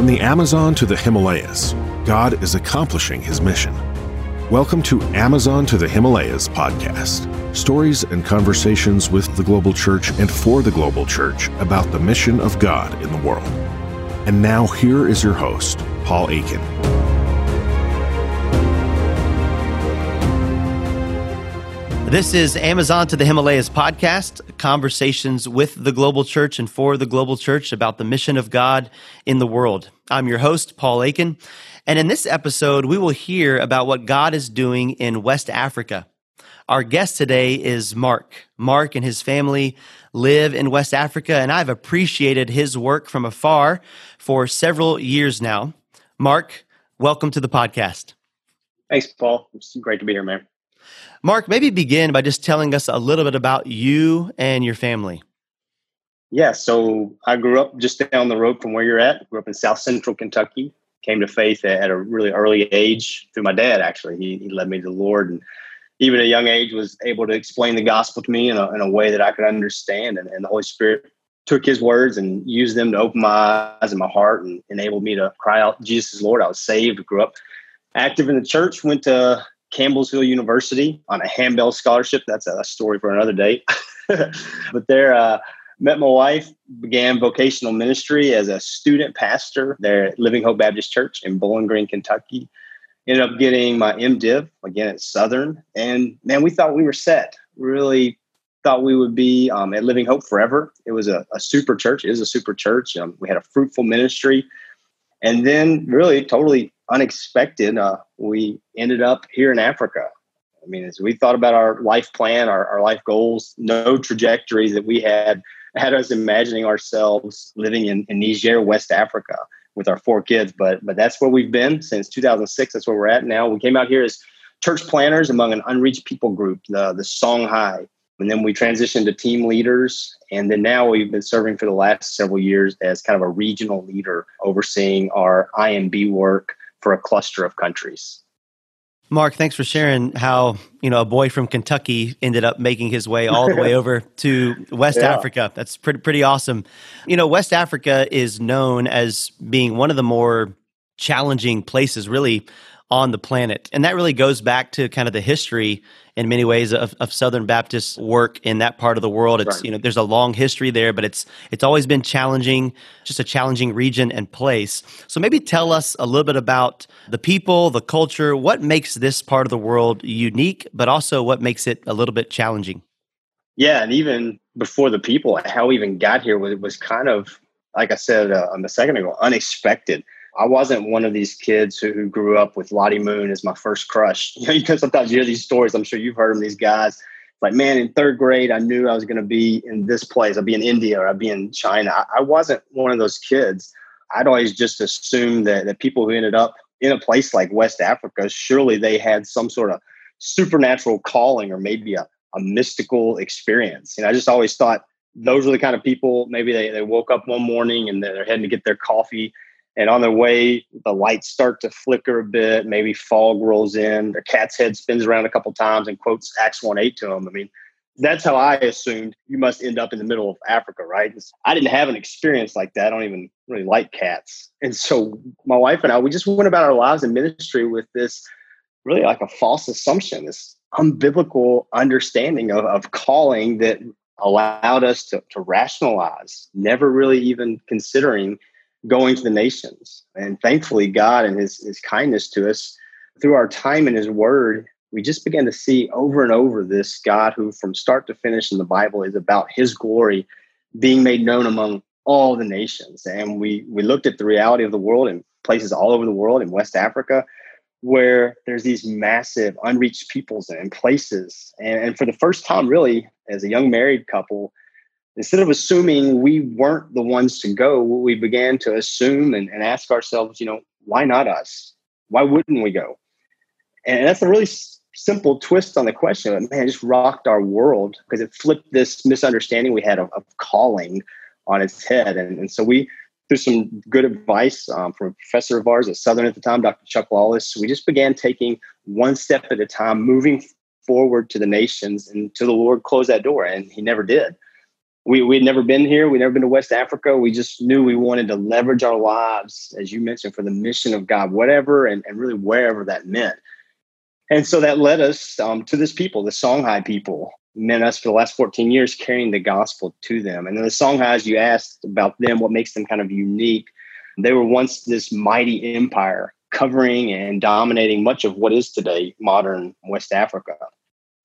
From the Amazon to the Himalayas, God is accomplishing his mission. Welcome to Amazon to the Himalayas podcast stories and conversations with the global church and for the global church about the mission of God in the world. And now, here is your host, Paul Akin. This is Amazon to the Himalayas podcast, conversations with the global church and for the global church about the mission of God in the world. I'm your host, Paul Akin. And in this episode, we will hear about what God is doing in West Africa. Our guest today is Mark. Mark and his family live in West Africa, and I've appreciated his work from afar for several years now. Mark, welcome to the podcast. Thanks, Paul. It's great to be here, man. Mark, maybe begin by just telling us a little bit about you and your family. Yeah, so I grew up just down the road from where you're at. Grew up in South Central Kentucky. Came to faith at a really early age through my dad. Actually, he, he led me to the Lord, and even at a young age was able to explain the gospel to me in a, in a way that I could understand. And, and the Holy Spirit took His words and used them to open my eyes and my heart and enabled me to cry out, "Jesus is Lord." I was saved. Grew up active in the church. Went to Campbellsville University on a handbell scholarship. That's a story for another day. but there, uh, met my wife, began vocational ministry as a student pastor there at Living Hope Baptist Church in Bowling Green, Kentucky. Ended up getting my MDiv again at Southern. And man, we thought we were set. Really thought we would be um, at Living Hope forever. It was a, a super church. It is a super church. Um, we had a fruitful ministry. And then, really, totally unexpected, uh, we ended up here in Africa. I mean, as we thought about our life plan, our, our life goals, no trajectories that we had had us imagining ourselves living in, in Niger, West Africa, with our four kids. But but that's where we've been since 2006. That's where we're at now. We came out here as church planners among an unreached people group, the the Songhai, and then we transitioned to team leaders, and then now we've been serving for the last several years as kind of a regional leader, overseeing our IMB work for a cluster of countries. Mark, thanks for sharing how, you know, a boy from Kentucky ended up making his way all the way over to West yeah. Africa. That's pretty pretty awesome. You know, West Africa is known as being one of the more challenging places really on the planet. And that really goes back to kind of the history in many ways of, of Southern Baptist work in that part of the world. It's, right. you know, there's a long history there, but it's, it's always been challenging, just a challenging region and place. So maybe tell us a little bit about the people, the culture, what makes this part of the world unique, but also what makes it a little bit challenging. Yeah. And even before the people, how we even got here was, was kind of, like I said uh, a second ago, unexpected. I wasn't one of these kids who, who grew up with Lottie Moon as my first crush. You know, you hear these stories. I'm sure you've heard them. These guys, like, man, in third grade, I knew I was going to be in this place. I'd be in India or I'd be in China. I, I wasn't one of those kids. I'd always just assumed that, that people who ended up in a place like West Africa, surely they had some sort of supernatural calling or maybe a, a mystical experience. And I just always thought those were the kind of people, maybe they, they woke up one morning and they're heading to get their coffee and on their way, the lights start to flicker a bit. Maybe fog rolls in. Their cat's head spins around a couple times and quotes Acts 1 8 to them. I mean, that's how I assumed you must end up in the middle of Africa, right? I didn't have an experience like that. I don't even really like cats. And so my wife and I, we just went about our lives in ministry with this really like a false assumption, this unbiblical understanding of, of calling that allowed us to, to rationalize, never really even considering going to the nations. And thankfully, God and his, his kindness to us through our time in his word, we just began to see over and over this God who, from start to finish in the Bible, is about his glory being made known among all the nations. And we, we looked at the reality of the world in places all over the world, in West Africa, where there's these massive unreached peoples and places. And, and for the first time, really, as a young married couple, instead of assuming we weren't the ones to go, we began to assume and, and ask ourselves, you know, why not us? Why wouldn't we go? And that's a really s- simple twist on the question. Man, it just rocked our world because it flipped this misunderstanding we had of, of calling on its head. And, and, so we, through some good advice um, from a professor of ours at Southern at the time, Dr. Chuck Lawless, we just began taking one step at a time, moving forward to the nations and to the Lord close that door. And he never did we we had never been here. We'd never been to West Africa. We just knew we wanted to leverage our lives, as you mentioned, for the mission of God, whatever and, and really wherever that meant. And so that led us um, to this people, the Songhai people, meant us for the last 14 years carrying the gospel to them. And then the Songhais, you asked about them, what makes them kind of unique. They were once this mighty empire covering and dominating much of what is today modern West Africa.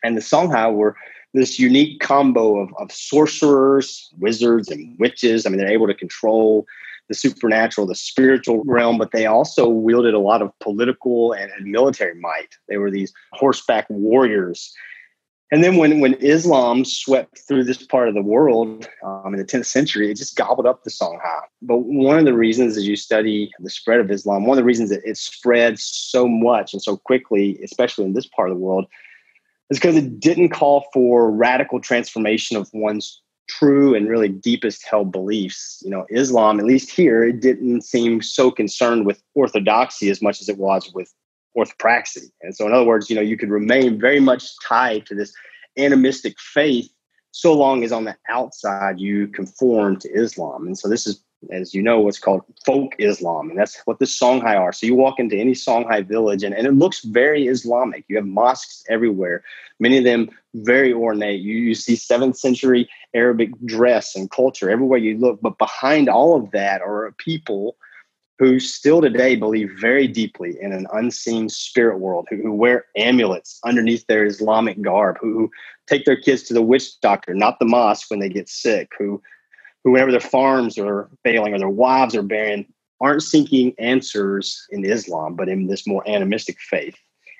And the Songhai were this unique combo of, of sorcerers, wizards, and witches. I mean, they're able to control the supernatural, the spiritual realm, but they also wielded a lot of political and, and military might. They were these horseback warriors. And then when, when Islam swept through this part of the world um, in the 10th century, it just gobbled up the Songhai. But one of the reasons, as you study the spread of Islam, one of the reasons that it spread so much and so quickly, especially in this part of the world, is because it didn't call for radical transformation of one's true and really deepest held beliefs. You know, Islam, at least here, it didn't seem so concerned with orthodoxy as much as it was with orthopraxy. And so, in other words, you know, you could remain very much tied to this animistic faith so long as on the outside you conform to Islam. And so, this is as you know, what's called folk Islam, and that's what the Songhai are. So you walk into any Songhai village, and, and it looks very Islamic. You have mosques everywhere, many of them very ornate. You, you see seventh century Arabic dress and culture everywhere you look. But behind all of that are people who still today believe very deeply in an unseen spirit world, who, who wear amulets underneath their Islamic garb, who, who take their kids to the witch doctor, not the mosque when they get sick, who whoever their farms are failing or their wives are barren aren't seeking answers in Islam, but in this more animistic faith.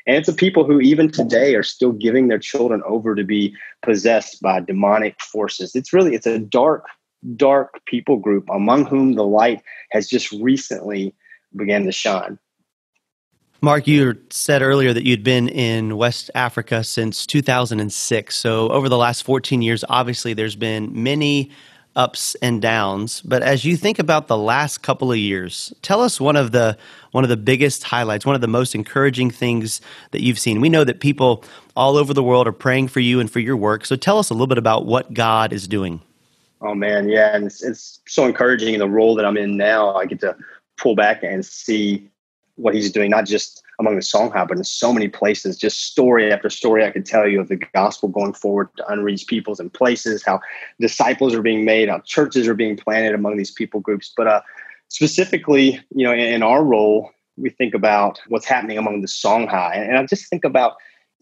And it's a people who even today are still giving their children over to be possessed by demonic forces. It's really it's a dark, dark people group among whom the light has just recently began to shine. Mark, you said earlier that you'd been in West Africa since 2006. So over the last 14 years, obviously there's been many ups and downs. But as you think about the last couple of years, tell us one of the one of the biggest highlights, one of the most encouraging things that you've seen. We know that people all over the world are praying for you and for your work. So tell us a little bit about what God is doing. Oh man, yeah, and it's, it's so encouraging in the role that I'm in now. I get to pull back and see what He's doing, not just among the Songhai, but in so many places, just story after story I could tell you of the gospel going forward to unreached peoples and places, how disciples are being made, how churches are being planted among these people groups. But uh, specifically, you know, in, in, our role, we think about what's happening among the Songhai. And, and I just think about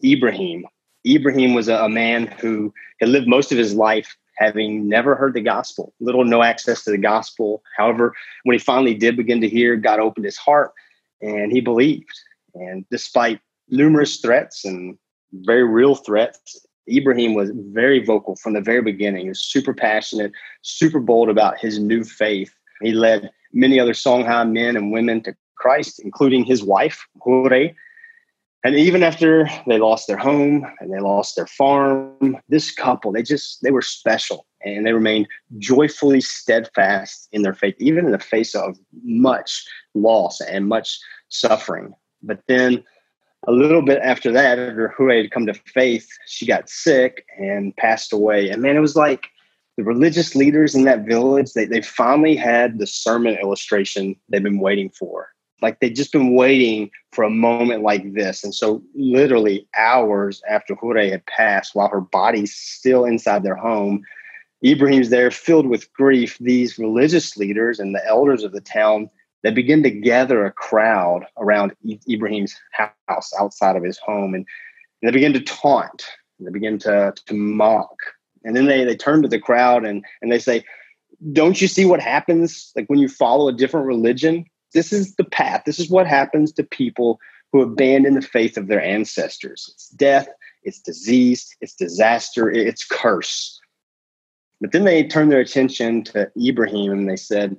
Ibrahim. Ibrahim was a, a man who had lived most of his life having never heard the gospel, little no access to the gospel. However, when he finally did begin to hear, God opened his heart and he believed. And despite numerous threats and very real threats, Ibrahim was very vocal from the very beginning. He was super passionate, super bold about his new faith. He led many other Songhai men and women to Christ, including his wife, Hure. And even after they lost their home and they lost their farm, this couple, they just, they were special and they remained joyfully steadfast in their faith, even in the face of much loss and much suffering. But then a little bit after that, after Hure had come to faith, she got sick and passed away. And man, it was like the religious leaders in that village, they, they finally had the sermon illustration they've been waiting for. Like they'd just been waiting for a moment like this. And so, literally, hours after Hure had passed, while her body's still inside their home, Ibrahim's there filled with grief. These religious leaders and the elders of the town they begin to gather a crowd around Ibrahim's house outside of his home and they begin to taunt they begin to, to mock. And then they, they turn to the crowd and, and they say don't you see what happens like when you follow a different religion? This is the path. This is what happens to people who abandon the faith of their ancestors. It's death it's disease it's disaster it's curse. But then they turn their attention to ibrahim and they said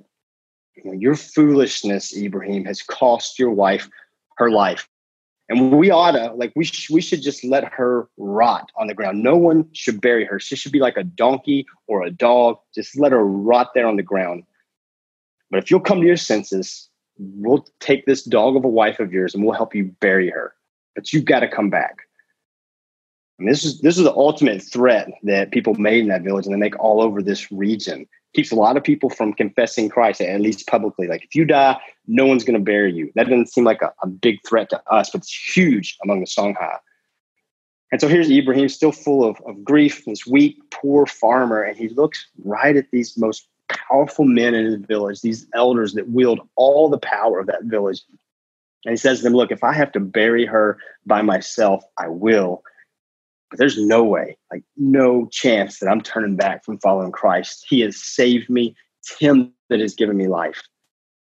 your foolishness, Ibrahim, has cost your wife her life. And we ought to, like, we, sh- we should just let her rot on the ground. No one should bury her. She should be like a donkey or a dog. Just let her rot there on the ground. But if you'll come to your senses, we'll take this dog of a wife of yours and we'll help you bury her. But you've got to come back. And this is this is the ultimate threat that people made in that village, and they make all over this region. Keeps a lot of people from confessing Christ, at least publicly. Like if you die, no one's going to bury you. That doesn't seem like a, a, big threat to us, but it's huge among the Songhai. And so here's Ibrahim, still full of, of grief, this weak, poor farmer, and he looks right at these most powerful men in his village, these elders that wield all the power of that village. And he says to them, Look, if I have to bury her by myself, I will. But there's no way, like no chance that I'm turning back from following Christ. He has saved me. It's Him that has given me life.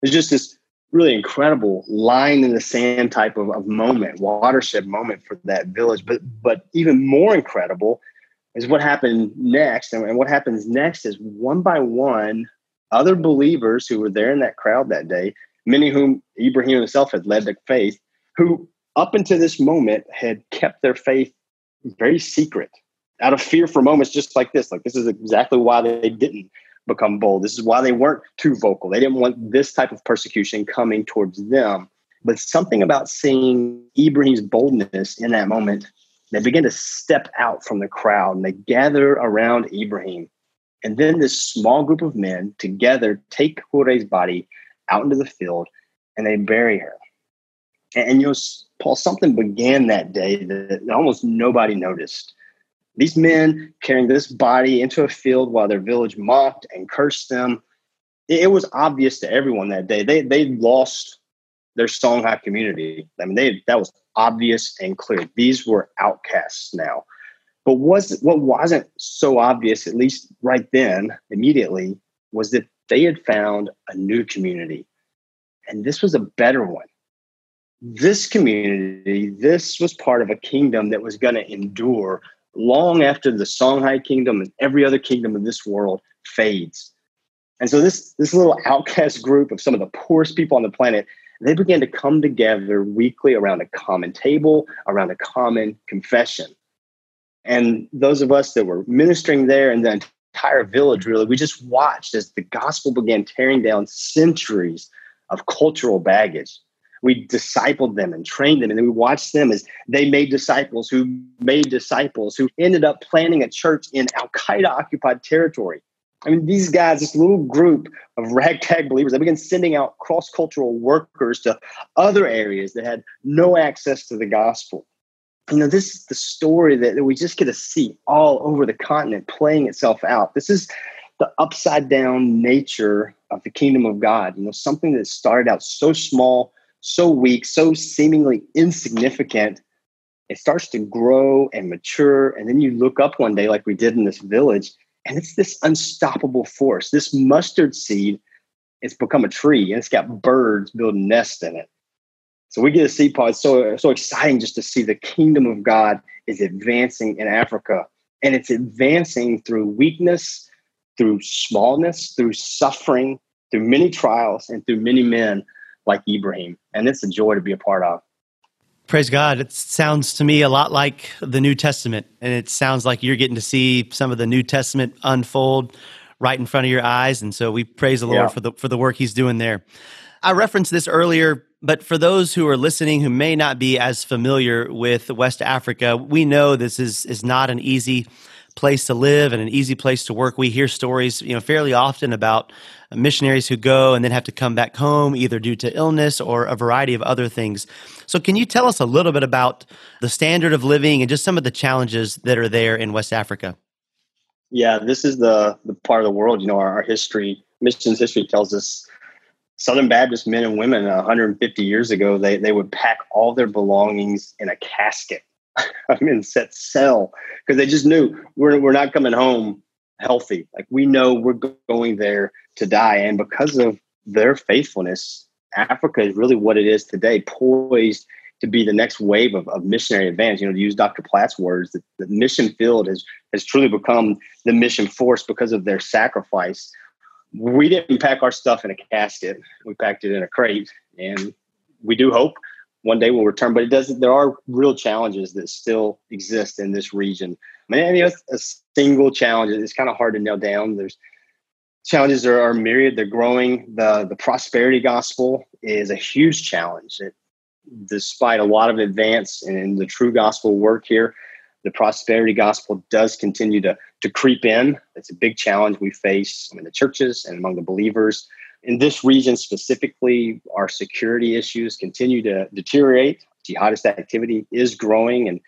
There's just this really incredible line in the sand type of, of moment, watershed moment for that village. But but even more incredible is what happened next. And what happens next is one by one, other believers who were there in that crowd that day, many whom Ibrahim himself had led to faith, who up until this moment had kept their faith very secret out of fear for moments just like this. Like, this is exactly why they didn't become bold. This is why they weren't too vocal. They didn't want this type of persecution coming towards them. But something about seeing Ibrahim's boldness in that moment, they begin to step out from the crowd and they gather around Ibrahim. And then this small group of men together take Hure's body out into the field and they bury her. And, you know, Paul, something began that day that almost nobody noticed. These men carrying this body into a field while their village mocked and cursed them. It was obvious to everyone that day. They they lost their Songhai community. I mean, they that was obvious and clear. These were outcasts now. But was what wasn't so obvious, at least right then, immediately, was that they had found a new community. And this was a better one. This community, this was part of a kingdom that was going to endure long after the Songhai kingdom and every other kingdom of this world fades. And so this, this little outcast group of some of the poorest people on the planet, they began to come together weekly around a common table, around a common confession. And those of us that were ministering there and the entire village, really, we just watched as the gospel began tearing down centuries of cultural baggage we discipled them and trained them and then we watched them as they made disciples who made disciples who ended up planting a church in al-qaeda occupied territory. I mean these guys this little group of ragtag believers they began sending out cross-cultural workers to other areas that had no access to the gospel. You know this is the story that, that we just get to see all over the continent playing itself out. This is the upside down nature of the kingdom of god you know something that started out so small so weak, so seemingly insignificant, it starts to grow and mature. And then you look up one day, like we did in this village, and it's this unstoppable force. This mustard seed, it's become a tree and it's got birds building nests in it. So we get to see, Paul, it's so, so exciting just to see the kingdom of God is advancing in Africa. And it's advancing through weakness, through smallness, through suffering, through many trials, and through many men like Ibrahim. And it's a joy to be a part of. Praise God. It sounds to me a lot like the New Testament. And it sounds like you're getting to see some of the New Testament unfold right in front of your eyes. And so we praise the Lord for the for the work he's doing there. I referenced this earlier, but for those who are listening who may not be as familiar with West Africa, we know this is is not an easy place to live and an easy place to work. We hear stories, you know, fairly often about missionaries who go and then have to come back home either due to illness or a variety of other things. So can you tell us a little bit about the standard of living and just some of the challenges that are there in West Africa? Yeah, this is the the part of the world, you know, our, our history, missions history tells us Southern Baptist men and women uh, 150 years ago, they, they would pack all their belongings in a casket I mean, set sail because they just knew we're, we're not coming home healthy. Like we know we're going there to die. And because of their faithfulness, Africa is really what it is today, poised to be the next wave of, of missionary advance. You know, to use Dr. Platt's words, the, the mission field has, has truly become the mission force because of their sacrifice. We didn't pack our stuff in a casket. We packed it in a crate. And we do hope one day will return. But it doesn't. There are real challenges that still exist in this region. I mean, a single challenge. It's kind of hard to nail down. There's challenges are, are myriad. They're growing. the The prosperity gospel is a huge challenge. It, despite a lot of advance in, in the true gospel work here, the prosperity gospel does continue to, to creep in. It's a big challenge we face in the churches and among the believers. In this region specifically, our security issues continue to deteriorate. Jihadist activity is growing, and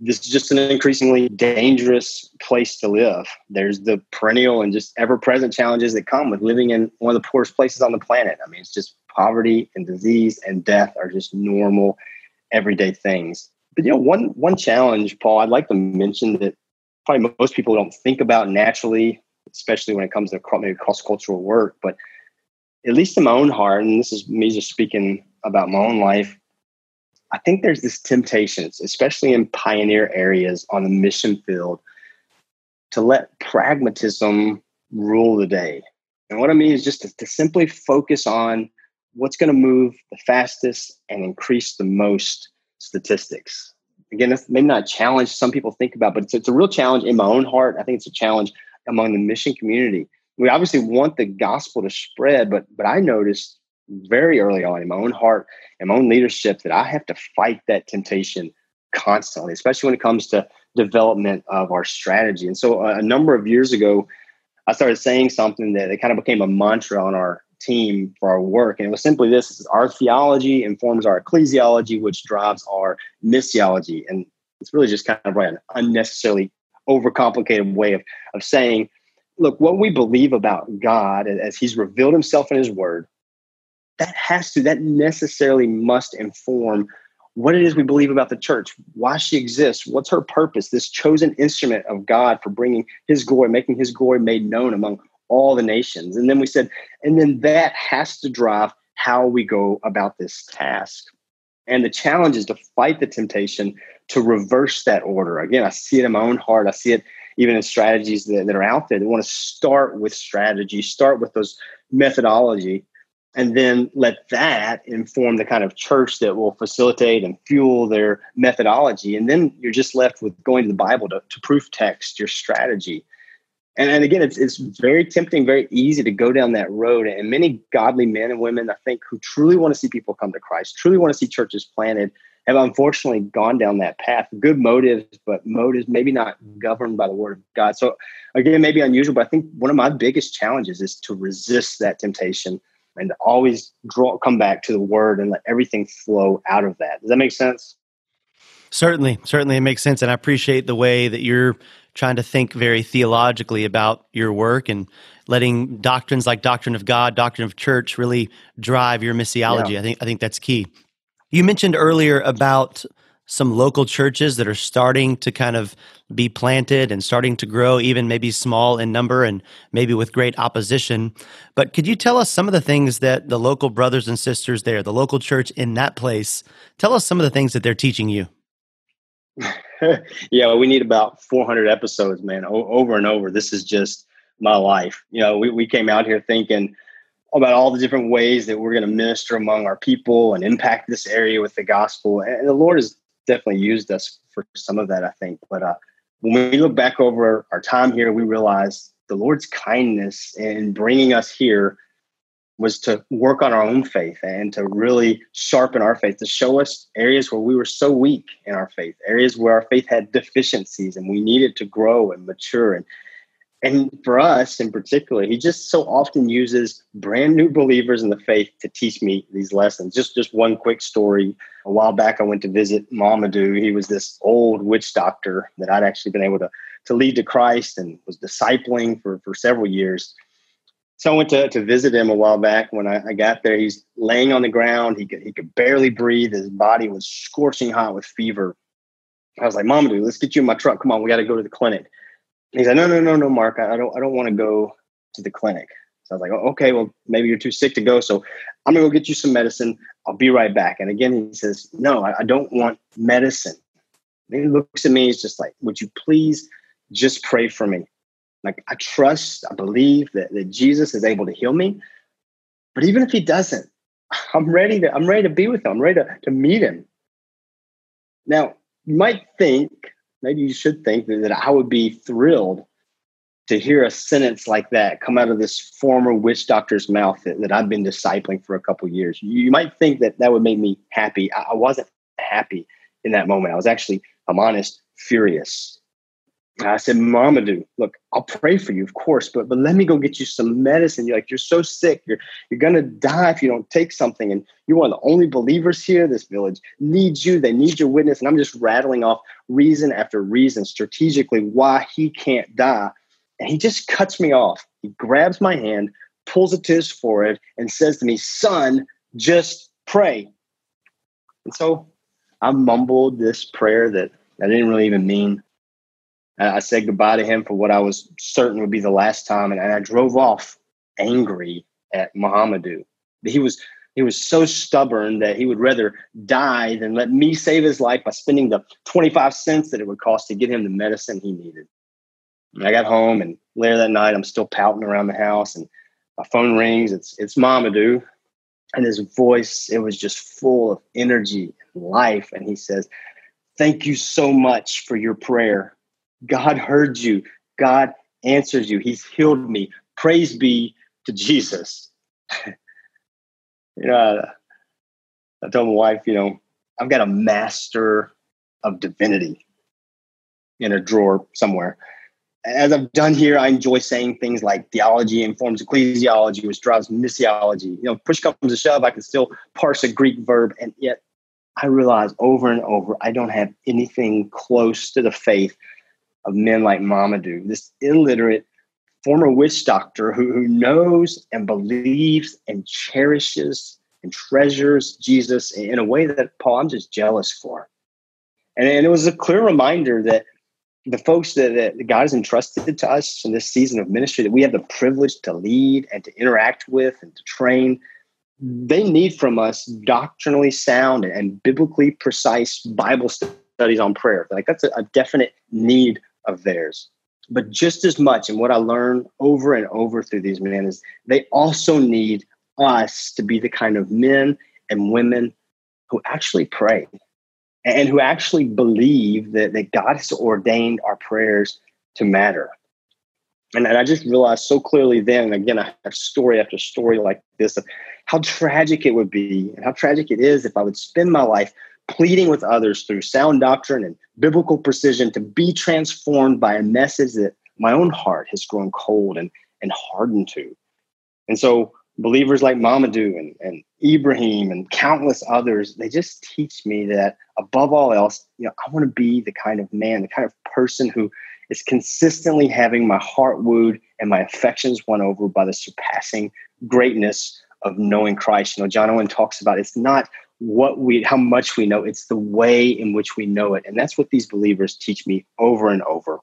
this is just an increasingly dangerous place to live. There's the perennial and just ever present challenges that come with living in one of the poorest places on the planet. I mean, it's just poverty and disease and death are just normal, everyday things. But you know, one one challenge, Paul, I'd like to mention that probably most people don't think about naturally, especially when it comes to maybe cross cultural work. But at least in my own heart, and this is me just speaking about my own life, I think there's this temptation, especially in pioneer areas on the mission field, to let pragmatism rule the day. And what I mean is just to, to simply focus on what's going to move the fastest and increase the most statistics. Again, that's maybe not a challenge some people think about, but it's, it's a real challenge in my own heart. I think it's a challenge among the mission community. We obviously want the gospel to spread, but but I noticed very early on in my own heart and my own leadership that I have to fight that temptation constantly, especially when it comes to development of our strategy. And so uh, a number of years ago, I started saying something that it kind of became a mantra on our team for our work. And it was simply this our theology informs our ecclesiology, which drives our missiology. And it's really just kind of an unnecessarily overcomplicated way of, of saying, look, what we believe about God as he's revealed himself in his word, that has to, that necessarily must inform what it is we believe about the church, why she exists, what's her purpose, this chosen instrument of God for bringing his glory, making his glory made known among all the nations. And then we said, and then that has to drive how we go about this task. And the challenge is to fight the temptation to reverse that order. Again, I see it in my own heart. I see it even in strategies that, that are out there. They want to start with strategy, start with those methodology, and then let that inform the kind of church that will facilitate and fuel their methodology. And then you're just left with going to the Bible to, to proof text your strategy. And, and again, it's, it's very tempting, very easy to go down that road. And many godly men and women, I think, who truly want to see people come to Christ, truly want to see churches planted, have unfortunately gone down that path. Good motives, but motives maybe not governed by the word of God. So, again, maybe unusual, but I think one of my biggest challenges is to resist that temptation and to always draw come back to the word and let everything flow out of that. Does that make sense? Certainly, certainly it makes sense. And I appreciate the way that you're trying to think very theologically about your work and letting doctrines like doctrine of God, doctrine of church really drive your missiology. Yeah. I think I think that's key. You mentioned earlier about some local churches that are starting to kind of be planted and starting to grow, even maybe small in number and maybe with great opposition. But could you tell us some of the things that the local brothers and sisters there, the local church in that place, tell us some of the things that they're teaching you? yeah, we need about 400 episodes, man, o- over and over. This is just my life. You know, we, we came out here thinking about all the different ways that we're going to minister among our people and impact this area with the gospel. And the Lord has definitely used us for some of that, I think. But uh, when we look back over our time here, we realize the Lord's kindness in bringing us here was to work on our own faith and to really sharpen our faith, to show us areas where we were so weak in our faith, areas where our faith had deficiencies and we needed to grow and mature and and for us in particular, he just so often uses brand new believers in the faith to teach me these lessons. Just just one quick story. A while back, I went to visit Mamadou. He was this old witch doctor that I'd actually been able to, to lead to Christ and was discipling for, for several years. So I went to, to visit him a while back. When I, I got there, he's laying on the ground. He could, he could barely breathe. His body was scorching hot with fever. I was like, Mamadou, let's get you in my truck. Come on, we got to go to the clinic. And he's like, no, no, no, no, Mark, I don't, I don't want to go to the clinic. So I was like, oh, okay, well, maybe you're too sick to go. So I'm gonna go get you some medicine. I'll be right back. And again, he says, no, I, I don't want medicine. And he looks at me. He's just like, would you please just pray for me? Like I trust, I believe that, that Jesus is able to heal me. But even if he doesn't, I'm ready to, I'm ready to be with him. I'm ready to, to meet him. Now, you might think maybe you should think that, that I would be thrilled to hear a sentence like that come out of this former witch doctor's mouth that, that I've been discipling for a couple years. You, might think that that would make me happy. I, I wasn't happy in that moment. I was actually, I'm honest, furious. I said, Mamadou, look, I'll pray for you, of course, but but let me go get you some medicine. You're like, you're so sick. You're you're gonna die if you don't take something. And you're one of the only believers here. This village needs you. They need your witness. And I'm just rattling off reason after reason strategically why he can't die. And he just cuts me off. He grabs my hand, pulls it to his forehead, and says to me, Son, just pray. And so I mumbled this prayer that I didn't really even mean. I said goodbye to him for what I was certain would be the last time, and, I drove off angry at Mamadou. He was he was so stubborn that he would rather die than let me save his life by spending the 25 cents that it would cost to get him the medicine he needed. And I got home and later that night I'm still pouting around the house and my phone rings. It's it's Mamadou. And his voice, it was just full of energy and life. And he says, Thank you so much for your prayer. God heard you. God answers you. He's healed me. Praise be to Jesus. you know, I, I told my wife, you know, I've got a master of divinity in a drawer somewhere. As I've done here, I enjoy saying things like theology informs ecclesiology, which drives missiology. You know, push comes to shove, I can still parse a Greek verb, and yet I realize over and over I don't have anything close to the faith of men like Mamadou, this illiterate former witch doctor who, who knows and believes and cherishes and treasures Jesus in a way that, Paul, I'm just jealous for. And, and it was a clear reminder that the folks that, that God has entrusted to us in this season of ministry that we have the privilege to lead and to interact with and to train they need from us doctrinally sound and biblically precise bible studies on prayer like that's a, a definite need of theirs. But just as much, and what I learned over and over through these men is they also need us to be the kind of men and women who actually pray and who actually believe that, that God has ordained our prayers to matter. And, and I just realized so clearly then, again, I have story after story like this of how tragic it would be and how tragic it is if I would spend my life pleading with others through sound doctrine and biblical precision to be transformed by a message that my own heart has grown cold and, and hardened to. And so believers like Mamadou and, and Ibrahim and countless others, they just teach me that above all else, you know, I want to be the kind of man, the kind of person who is consistently having my heart wooed and my affections won over by the surpassing greatness of knowing Christ. You know, John Owen talks about it's not what we how much we know. It's the way in which we know it. And that's what these believers teach me over and over.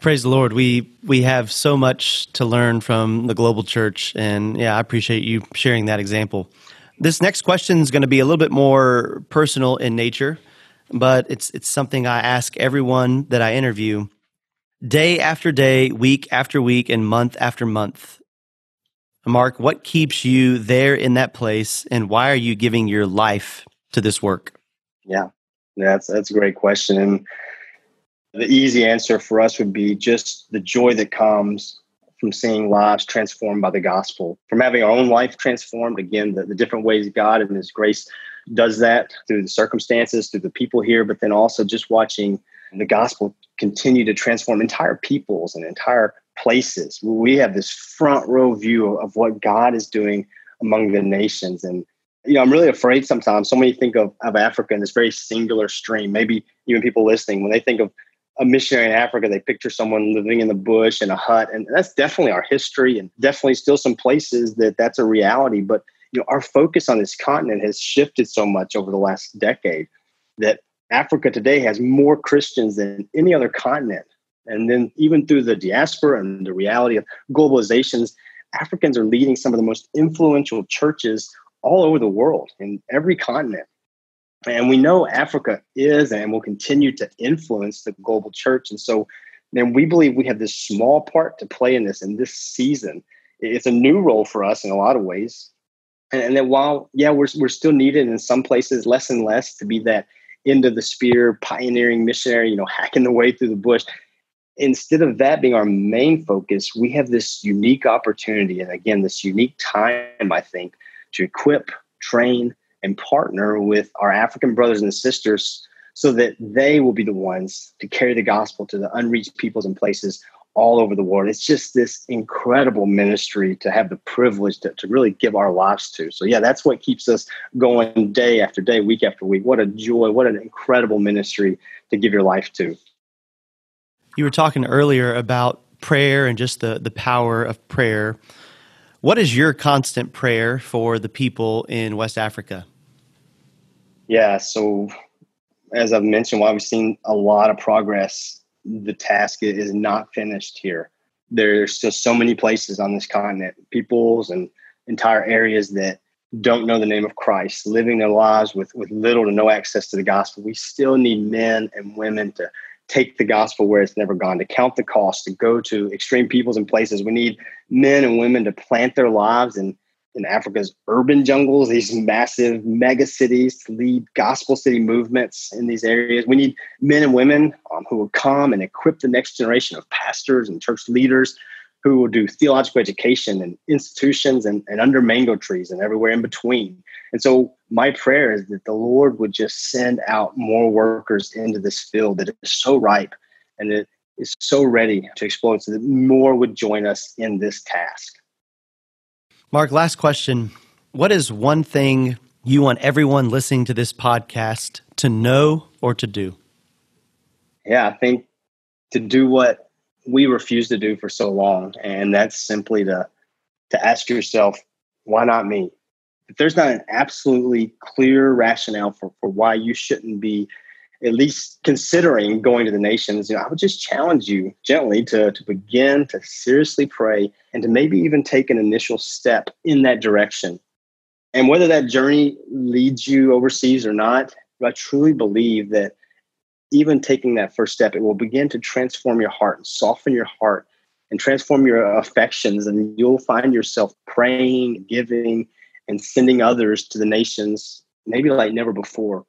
Praise the lord. We we have so much to learn from the global church. And yeah i appreciate you sharing that example. This next question is going to be a little bit more personal in nature but it's it's something i ask everyone that i interview. Day after day week after week and month after month Mark, what keeps you there in that place, and why are you giving your life to this work? Yeah, that's that's a great question, and the easy answer for us would be just the joy that comes from seeing lives transformed by the gospel, from having our own life transformed. Again, the, the different ways God and His grace does that through the circumstances, through the people here, but then also just watching the gospel continue to transform entire peoples and entire places. We have this front row view of what God is doing among the nations. And, you know, I'm really afraid sometimes. So many think of, of Africa in this very singular stream. Maybe even people listening, when they think of a missionary in Africa, they picture someone living in the bush in a hut. And that's definitely our history and definitely still some places that that's a reality. But, you know, our focus on this continent has shifted so much over the last decade that Africa today has more Christians than any other continent and then even through the diaspora and the reality of globalizations, Africans are leading some of the most influential churches all over the world in every continent. And we know Africa is and will continue to influence the global church. And so then we believe we have this small part to play in this in this season. It's a new role for us in a lot of ways. And, and that while, yeah, we're, we're still needed in some places less and less to be that end of the spear, pioneering missionary, you know, hacking the way through the bush instead of that being our main focus, we have this unique opportunity, and again, this unique time, I think, to equip, train, and partner with our African brothers and sisters so that they will be the ones to carry the gospel to the unreached peoples and places all over the world. It's just this incredible ministry to have the privilege to, to really give our lives to. So, yeah, that's what keeps us going day after day, week after week. What a joy, what an incredible ministry to give your life to. You were talking earlier about prayer and just the, the power of prayer. What is your constant prayer for the people in West Africa? Yeah, so as I've mentioned, while we've seen a lot of progress, the task is not finished here. There's still so many places on this continent, peoples and entire areas that don't know the name of Christ, living their lives with, with little to no access to the gospel. We still need men and women to take the gospel where it's never gone, to count the cost, to go to extreme peoples and places. We need men and women to plant their lives in, in Africa's urban jungles, these massive mega cities, to lead gospel city movements in these areas. We need men and women um, who will come and equip the next generation of pastors and church leaders who will do theological education in institutions and, and under mango trees and everywhere in between. And so my prayer is that the Lord would just send out more workers into this field that is so ripe and it is so ready to explode so that more would join us in this task. Mark, last question. What is one thing you want everyone listening to this podcast to know or to do? Yeah, I think to do what we refuse to do for so long, and that's simply to to ask yourself, why not me? If there's not an absolutely clear rationale for, for why you shouldn't be at least considering going to the nations, you know, I would just challenge you gently to, to begin to seriously pray and to maybe even take an initial step in that direction. And whether that journey leads you overseas or not, I truly believe that even taking that first step, it will begin to transform your heart and soften your heart and transform your affections. And you'll find yourself praying, giving, and sending others to the nations, maybe like never before.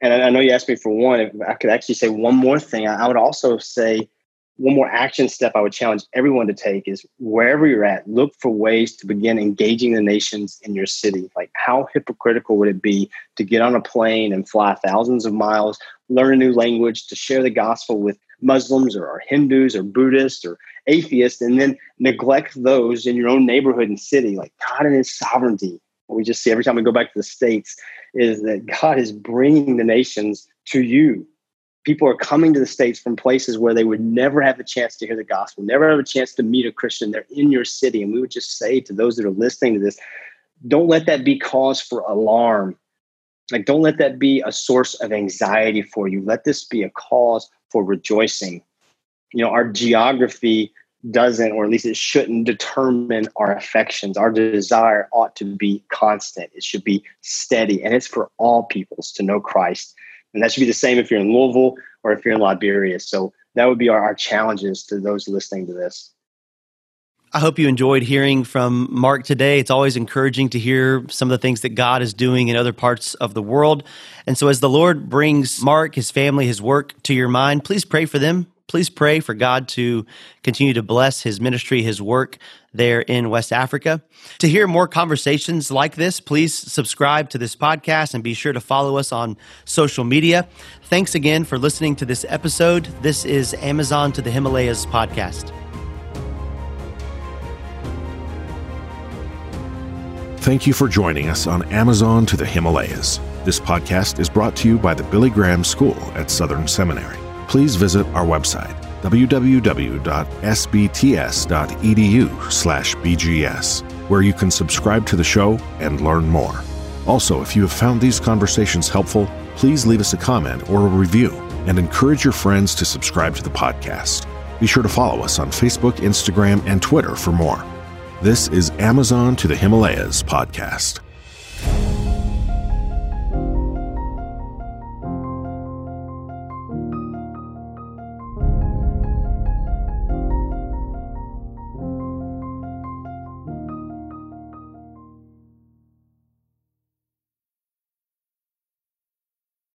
And I know you asked me for one. If I could actually say one more thing, I would also say one more action step I would challenge everyone to take is wherever you're at, look for ways to begin engaging the nations in your city. Like, how hypocritical would it be to get on a plane and fly thousands of miles, learn a new language, to share the gospel with Muslims or, Hindus or Buddhists or atheists, and then neglect those in your own neighborhood and city? Like, God in His sovereignty, what we just see every time we go back to the States is that God is bringing the nations to you people are coming to the states from places where they would never have a chance to hear the gospel never have a chance to meet a christian. They're in your city. And we would just say to those that are listening to this don't let that be cause for alarm. Like don't let that be a source of anxiety for you. Let this be a cause for rejoicing. You know our geography doesn't or at least it shouldn't determine our affections. Our desire ought to be constant. It should be steady. And it's for all peoples to know christ and that should be the same if you're in Louisville or if you're in Liberia. So that would be our, our challenges to those listening to this. I hope you enjoyed hearing from Mark today. It's always encouraging to hear some of the things that God is doing in other parts of the world. And so, as the Lord brings Mark, his family, his work to your mind, please pray for them please pray for God to continue to bless his ministry, his work there in West Africa. To hear more conversations like this, please subscribe to this podcast and be sure to follow us on social media. Thanks again for listening to this episode. This is Amazon to the Himalayas podcast. Thank you for joining us on Amazon to the Himalayas. This podcast is brought to you by the Billy Graham School at Southern Seminary please visit our website www.sbts.edu/bgs where you can subscribe to the show and learn more. Also, if you have found these conversations helpful, please leave us a comment or a review and encourage your friends to subscribe to the podcast. Be sure to follow us on Facebook, Instagram, and Twitter for more. This is Amazon to the Himalayas podcast.